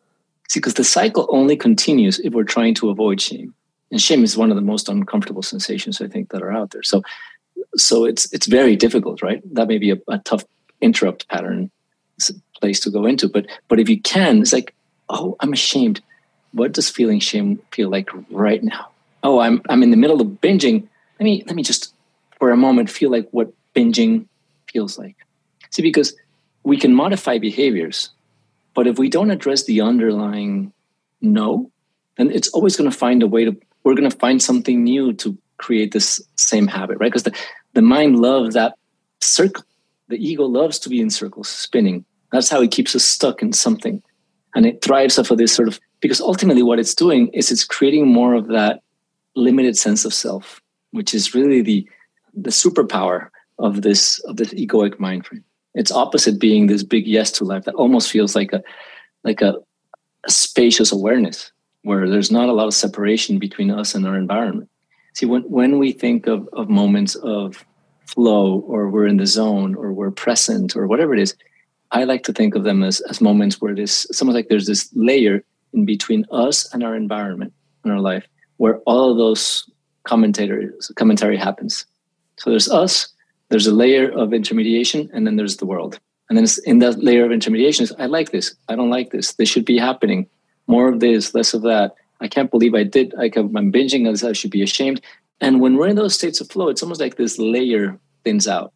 See, because the cycle only continues if we're trying to avoid shame. And shame is one of the most uncomfortable sensations I think that are out there. So so it's it's very difficult, right? That may be a, a tough interrupt pattern place to go into. But but if you can, it's like, oh, I'm ashamed. What does feeling shame feel like right now? Oh, I'm I'm in the middle of binging. Let me let me just for a moment feel like what binging feels like. See, because we can modify behaviors, but if we don't address the underlying no, then it's always going to find a way to, we're going to find something new to create this same habit, right? Because the, the mind loves that circle. The ego loves to be in circles, spinning. That's how it keeps us stuck in something. And it thrives off of this sort of, because ultimately what it's doing is it's creating more of that limited sense of self, which is really the the superpower of this of this egoic mind frame. It's opposite being this big yes to life that almost feels like a like a, a spacious awareness where there's not a lot of separation between us and our environment. See, when when we think of, of moments of flow or we're in the zone or we're present or whatever it is, I like to think of them as, as moments where this almost like there's this layer in between us and our environment in our life where all of those commentators commentary happens so there's us, there's a layer of intermediation, and then there's the world. And then in that layer of intermediation is I like this, I don't like this, this should be happening. More of this, less of that. I can't believe I did. I can, I'm binging this. I should be ashamed. And when we're in those states of flow, it's almost like this layer thins out,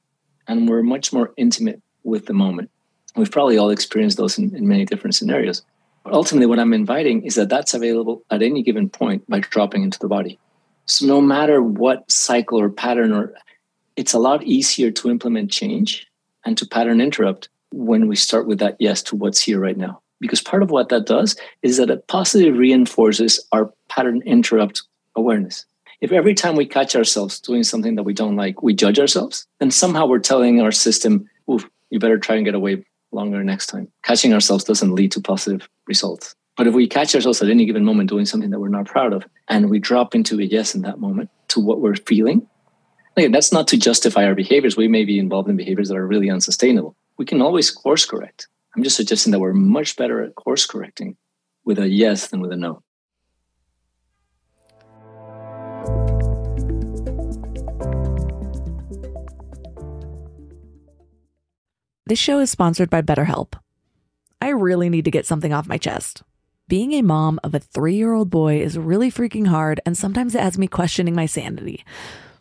and we're much more intimate with the moment. We've probably all experienced those in, in many different scenarios. But ultimately, what I'm inviting is that that's available at any given point by dropping into the body. So no matter what cycle or pattern or it's a lot easier to implement change and to pattern interrupt when we start with that yes to what's here right now. Because part of what that does is that it positively reinforces our pattern interrupt awareness. If every time we catch ourselves doing something that we don't like, we judge ourselves, then somehow we're telling our system, Ooh, you better try and get away longer next time. Catching ourselves doesn't lead to positive results. But if we catch ourselves at any given moment doing something that we're not proud of, and we drop into a yes in that moment to what we're feeling, that's not to justify our behaviors. We may be involved in behaviors that are really unsustainable. We can always course correct. I'm just suggesting that we're much better at course correcting with a yes than with a no. This show is sponsored by BetterHelp. I really need to get something off my chest. Being a mom of a three year old boy is really freaking hard, and sometimes it has me questioning my sanity.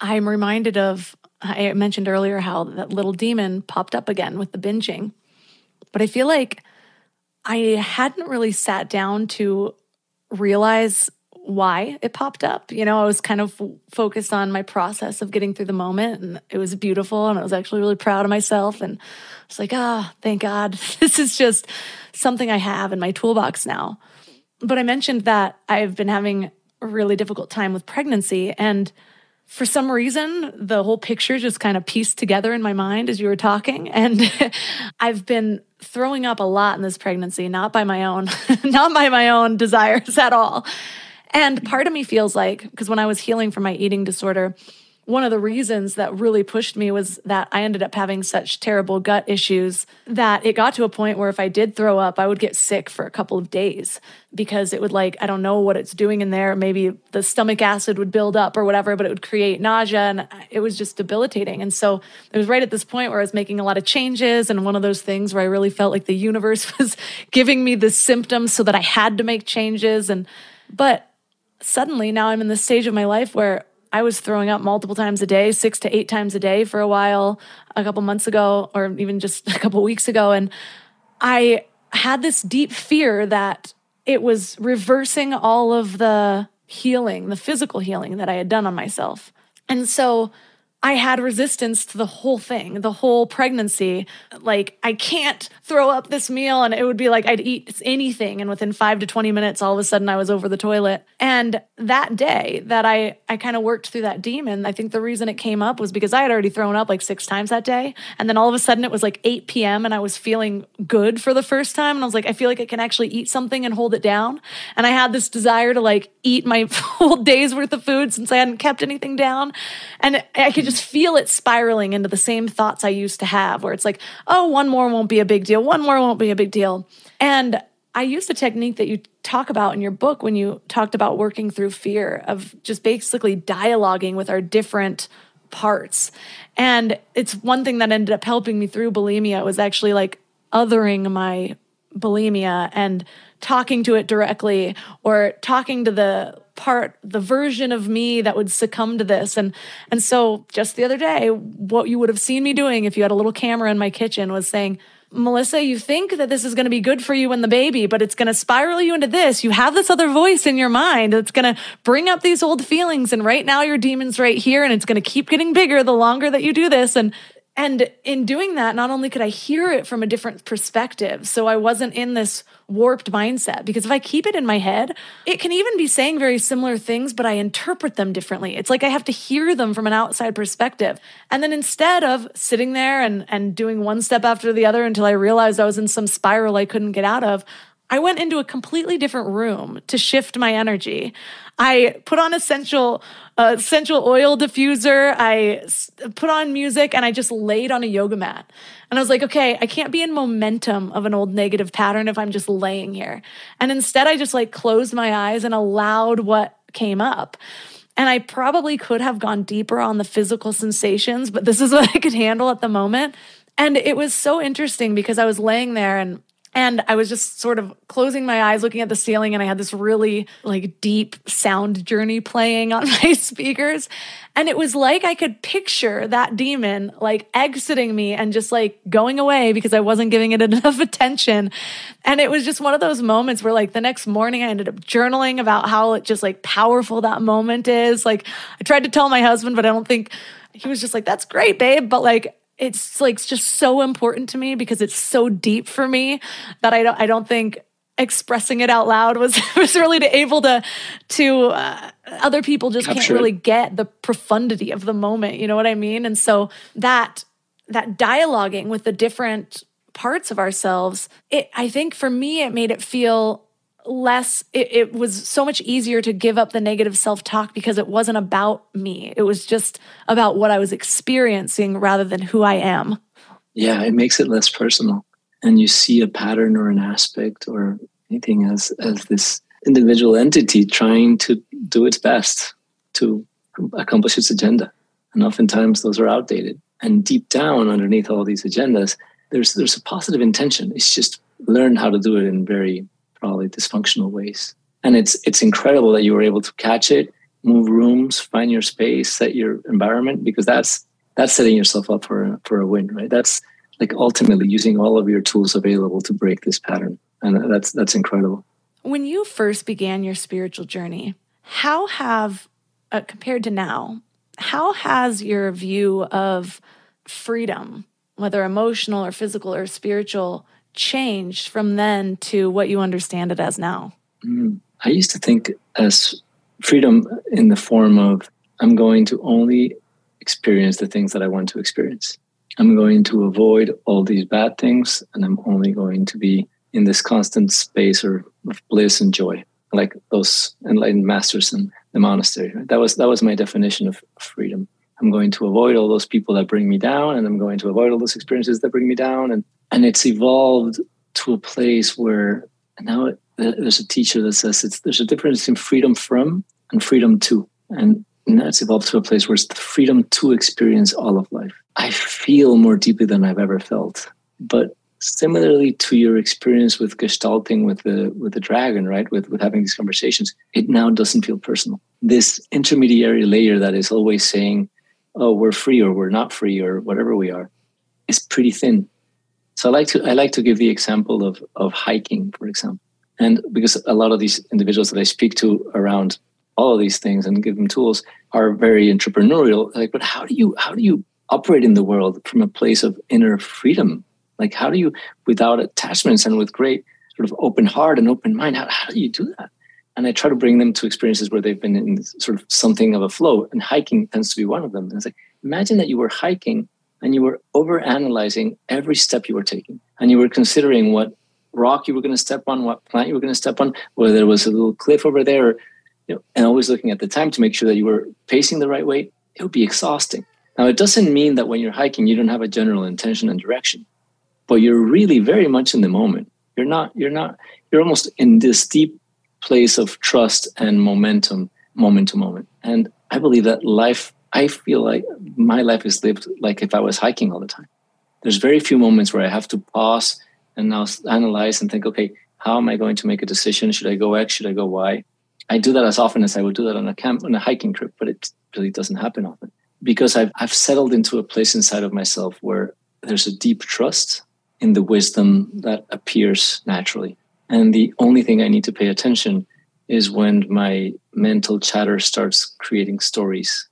I'm reminded of, I mentioned earlier how that little demon popped up again with the binging. But I feel like I hadn't really sat down to realize why it popped up. You know, I was kind of f- focused on my process of getting through the moment and it was beautiful and I was actually really proud of myself and I was like, "Ah, oh, thank God. This is just something I have in my toolbox now." But I mentioned that I've been having a really difficult time with pregnancy and for some reason, the whole picture just kind of pieced together in my mind as you were talking. And I've been throwing up a lot in this pregnancy, not by my own, not by my own desires at all. And part of me feels like, because when I was healing from my eating disorder, one of the reasons that really pushed me was that I ended up having such terrible gut issues that it got to a point where if I did throw up, I would get sick for a couple of days because it would like, I don't know what it's doing in there. Maybe the stomach acid would build up or whatever, but it would create nausea and it was just debilitating. And so it was right at this point where I was making a lot of changes and one of those things where I really felt like the universe was giving me the symptoms so that I had to make changes. And, but suddenly now I'm in this stage of my life where I was throwing up multiple times a day, six to eight times a day for a while, a couple months ago, or even just a couple weeks ago. And I had this deep fear that it was reversing all of the healing, the physical healing that I had done on myself. And so I had resistance to the whole thing, the whole pregnancy. Like, I can't throw up this meal. And it would be like I'd eat anything. And within five to 20 minutes, all of a sudden I was over the toilet. And that day that I, I kind of worked through that demon, I think the reason it came up was because I had already thrown up like six times that day. And then all of a sudden it was like 8 p.m. and I was feeling good for the first time. And I was like, I feel like I can actually eat something and hold it down. And I had this desire to like eat my whole day's worth of food since I hadn't kept anything down. And I could just feel it spiraling into the same thoughts I used to have, where it's like, oh, one more won't be a big deal, one more won't be a big deal. And I used the technique that you talk about in your book when you talked about working through fear of just basically dialoguing with our different parts. And it's one thing that ended up helping me through bulimia was actually like othering my bulimia and talking to it directly or talking to the part the version of me that would succumb to this and and so just the other day what you would have seen me doing if you had a little camera in my kitchen was saying Melissa, you think that this is going to be good for you and the baby, but it's going to spiral you into this. You have this other voice in your mind that's going to bring up these old feelings. And right now, your demon's right here, and it's going to keep getting bigger the longer that you do this. And and in doing that, not only could I hear it from a different perspective, so I wasn't in this warped mindset. Because if I keep it in my head, it can even be saying very similar things, but I interpret them differently. It's like I have to hear them from an outside perspective. And then instead of sitting there and, and doing one step after the other until I realized I was in some spiral I couldn't get out of, I went into a completely different room to shift my energy. I put on essential uh, essential oil diffuser. I s- put on music and I just laid on a yoga mat. And I was like, okay, I can't be in momentum of an old negative pattern if I'm just laying here. And instead, I just like closed my eyes and allowed what came up. And I probably could have gone deeper on the physical sensations, but this is what I could handle at the moment. And it was so interesting because I was laying there and and I was just sort of closing my eyes, looking at the ceiling, and I had this really like deep sound journey playing on my speakers. And it was like I could picture that demon like exiting me and just like going away because I wasn't giving it enough attention. And it was just one of those moments where like the next morning I ended up journaling about how it just like powerful that moment is. Like I tried to tell my husband, but I don't think he was just like, that's great, babe. But like, it's like just so important to me because it's so deep for me that I don't I don't think expressing it out loud was was really to able to to uh, other people just can't Capture it. really get the profundity of the moment you know what i mean and so that that dialoguing with the different parts of ourselves it i think for me it made it feel less it, it was so much easier to give up the negative self-talk because it wasn't about me. It was just about what i was experiencing rather than who i am. Yeah it makes it less personal. And you see a pattern or an aspect or anything as as this individual entity trying to do its best to accomplish its agenda. And oftentimes those are outdated. And deep down underneath all these agendas there's there's a positive intention. It's just learn how to do it in very probably dysfunctional ways. And it's it's incredible that you were able to catch it move rooms find your space set your environment because that's that's setting yourself up for for a win right? That's like ultimately using all of your tools available to break this pattern. And that's that's incredible. When you first began your spiritual journey how have uh, compared to now how has your view of freedom whether emotional or physical or spiritual changed from then to what you understand it as now Mm. I used to think as freedom in the form of I'm going to only experience the things that I want to experience. I'm going to avoid all these bad things and I'm only going to be in this constant space or of bliss and joy, like those enlightened masters in the monastery. That was that was my definition of freedom. I'm going to avoid all those people that bring me down and I'm going to avoid all those experiences that bring me down. And and it's evolved to a place where now it, there's a teacher that says it's there's a difference in freedom from and freedom to. And it's evolved to a place where it's the freedom to experience all of life. I feel more deeply than i've ever felt. But similarly to your experience with gestalting with the with the dragon right? With with having these conversations it now doesn't feel personal. This intermediary layer that is always saying oh we're free or we're not free or whatever we are is pretty thin so i like to i like to give the example of of hiking for example and because a lot of these individuals that I speak to around all of these things and give them tools are very entrepreneurial. Like, but how do you how do you operate in the world from a place of inner freedom? Like, how do you, without attachments and with great sort of open heart and open mind, how, how do you do that? And I try to bring them to experiences where they've been in sort of something of a flow, and hiking tends to be one of them. And it's like, imagine that you were hiking and you were over analyzing every step you were taking, and you were considering what rock you were going to step on, what plant you were going to step on, whether there was a little cliff over there, or, you know, and always looking at the time to make sure that you were pacing the right way, it would be exhausting. Now, it doesn't mean that when you're hiking, you don't have a general intention and direction, but you're really very much in the moment. You're not, you're not, you're almost in this deep place of trust and momentum, moment to moment. And I believe that life, I feel like my life is lived like if I was hiking all the time. There's very few moments where I have to pause and now analyze and think, okay, how am I going to make a decision? Should I go X? Should I go Y? I do that as often as I would do that on a camp on a hiking trip, but it really doesn't happen often because I've I've settled into a place inside of myself where there's a deep trust in the wisdom that appears naturally. And the only thing I need to pay attention is when my mental chatter starts creating stories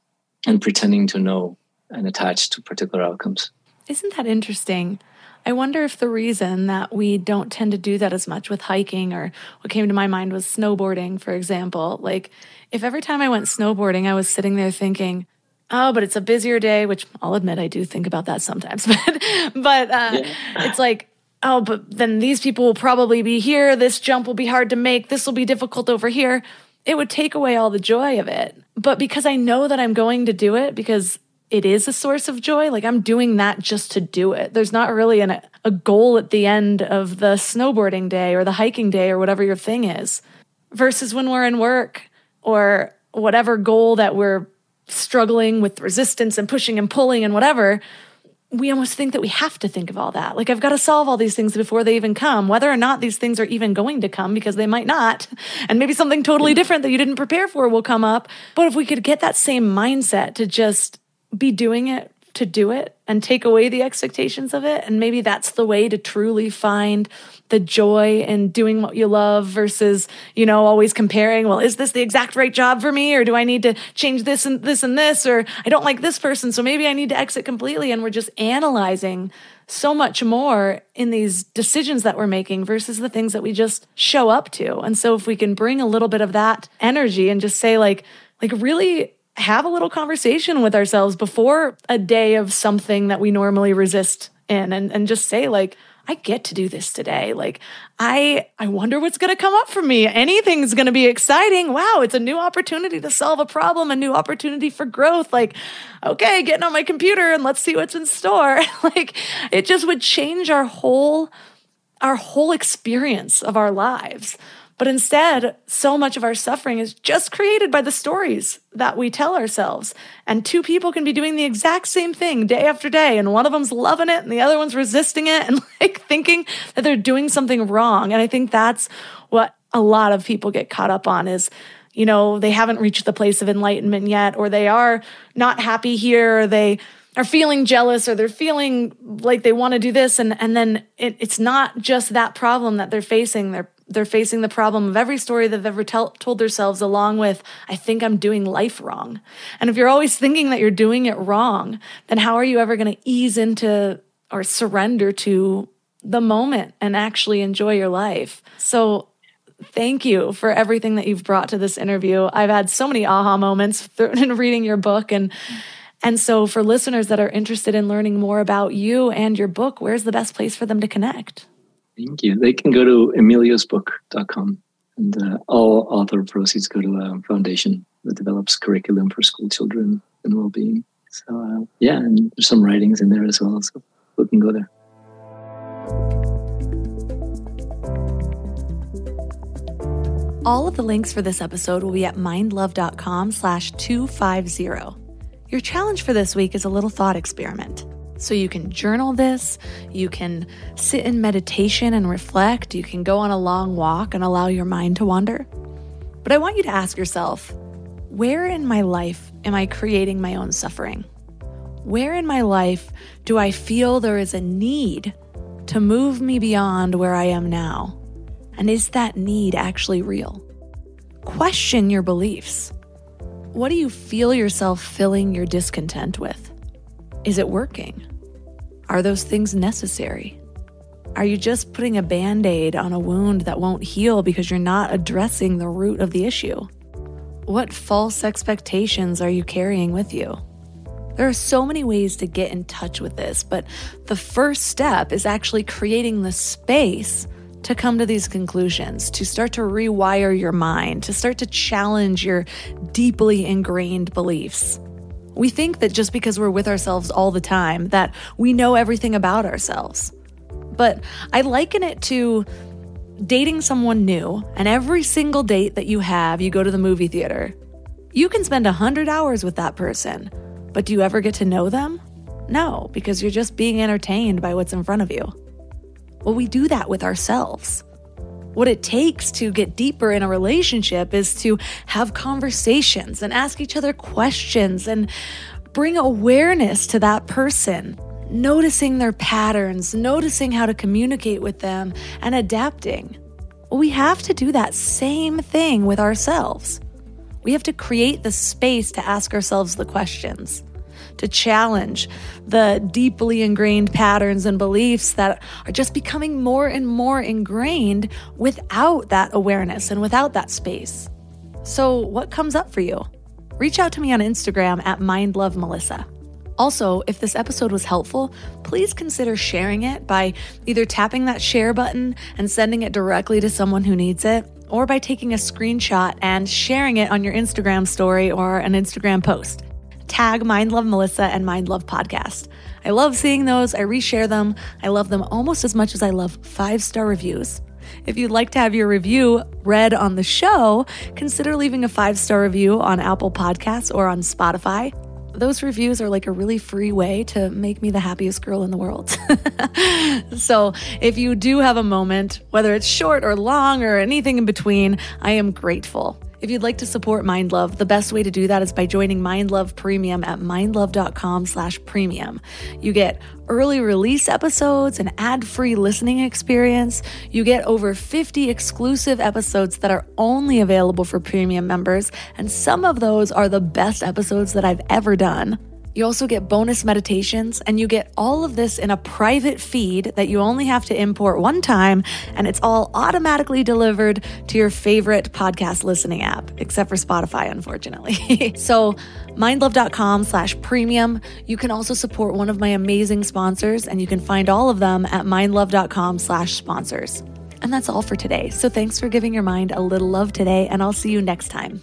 and pretending to know and attach to particular outcomes. Isn't that interesting? I wonder if the reason that we don't tend to do that as much with hiking or what came to my mind was snowboarding, for example. Like, if every time I went snowboarding, I was sitting there thinking, oh, but it's a busier day, which I'll admit I do think about that sometimes. But, but uh, Yeah. it's like, oh, but then these people will probably be here. This jump will be hard to make. This will be difficult over here. It would take away all the joy of it. But because I know that I'm going to do it, because it is a source of joy, like I'm doing that just to do it. There's not really an, a goal at the end of the snowboarding day or the hiking day or whatever your thing is. Versus when we're in work or whatever goal that we're struggling with resistance and pushing and pulling and whatever, we almost think that we have to think of all that. Like, I've got to solve all these things before they even come, whether or not these things are even going to come, because they might not. And maybe something totally different that you didn't prepare for will come up. But if we could get that same mindset to just be doing it to do it and take away the expectations of it. And maybe that's the way to truly find the joy in doing what you love versus, you know, always comparing, well, is this the exact right job for me? Or do I need to change this and this and this? Or I don't like this person, so maybe I need to exit completely. And we're just analyzing so much more in these decisions that we're making versus the things that we just show up to. And so if we can bring a little bit of that energy and just say, like, like really have a little conversation with ourselves before a day of something that we normally resist in and, and just say like I get to do this today. Like I I wonder what's going to come up for me. Anything's going to be exciting. Wow, it's a new opportunity to solve a problem, a new opportunity for growth. Like okay, getting on my computer and let's see what's in store. like it just would change our whole our whole experience of our lives. But instead, so much of our suffering is just created by the stories that we tell ourselves. And two people can be doing the exact same thing day after day, and one of them's loving it and the other one's resisting it and like thinking that they're doing something wrong. And I think that's what a lot of people get caught up on is you know, they haven't reached the place of enlightenment yet, or they are not happy here, or they are feeling jealous, or they're feeling like they want to do this. And, and then it, it's not just that problem that they're facing. They're they're facing the problem of every story they've ever tell, told themselves, along with, I think I'm doing life wrong. And if you're always thinking that you're doing it wrong, then how are you ever going to ease into or surrender to the moment and actually enjoy your life? So, thank you for everything that you've brought to this interview. I've had so many aha moments in reading your book and and so for listeners that are interested in learning more about you and your book, where's the best place for them to connect? Thank you. They can go to emiliosbook.com and uh, all author proceeds go to a foundation that develops curriculum for school children and well-being. So uh, yeah, and there's some writings in there as well. So we can go there. All of the links for this episode will be at mindlove.com slash 250. Your challenge for this week is a little thought experiment. So you can journal this, you can sit in meditation and reflect, you can go on a long walk and allow your mind to wander. But I want you to ask yourself where in my life am I creating my own suffering? Where in my life do I feel there is a need to move me beyond where I am now? And is that need actually real? Question your beliefs. What do you feel yourself filling your discontent with? Is it working? Are those things necessary? Are you just putting a band aid on a wound that won't heal because you're not addressing the root of the issue? What false expectations are you carrying with you? There are so many ways to get in touch with this, but the first step is actually creating the space to come to these conclusions, to start to rewire your mind, to start to challenge your deeply ingrained beliefs. We think that just because we're with ourselves all the time that we know everything about ourselves. But I liken it to dating someone new, and every single date that you have, you go to the movie theater. You can spend 100 hours with that person, but do you ever get to know them? No, because you're just being entertained by what's in front of you. Well, we do that with ourselves. What it takes to get deeper in a relationship is to have conversations and ask each other questions and bring awareness to that person, noticing their patterns, noticing how to communicate with them, and adapting. We have to do that same thing with ourselves. We have to create the space to ask ourselves the questions to challenge the deeply ingrained patterns and beliefs that are just becoming more and more ingrained without that awareness and without that space. So, what comes up for you? Reach out to me on Instagram at MindLoveMelissa. Also, if this episode was helpful, please consider sharing it by either tapping that share button and sending it directly to someone who needs it, or by taking a screenshot and sharing it on your Instagram story or an Instagram post. Tag Mind Love Melissa and Mind Love Podcast. I love seeing those. I reshare them. I love them almost as much as I love five star reviews. If you'd like to have your review read on the show, consider leaving a five star review on Apple Podcasts or on Spotify those reviews are like a really free way to make me the happiest girl in the world. so, if you do have a moment, whether it's short or long or anything in between, I am grateful. If you'd like to support Mind Love, the best way to do that is by joining Mind Love Premium at mindlove.com slash premium. You get early release episodes, an ad-free listening experience. You get over 50 exclusive episodes that are only available for premium members, and some of those are the best episodes that I've ever done. You also get bonus meditations, and you get all of this in a private feed that you only have to import one time, and it's all automatically delivered to your favorite podcast listening app, except for Spotify, unfortunately. so, mindlove.com slash premium. You can also support one of my amazing sponsors, and you can find all of them at mindlove.com slash sponsors. And that's all for today. So, thanks for giving your mind a little love today, and I'll see you next time.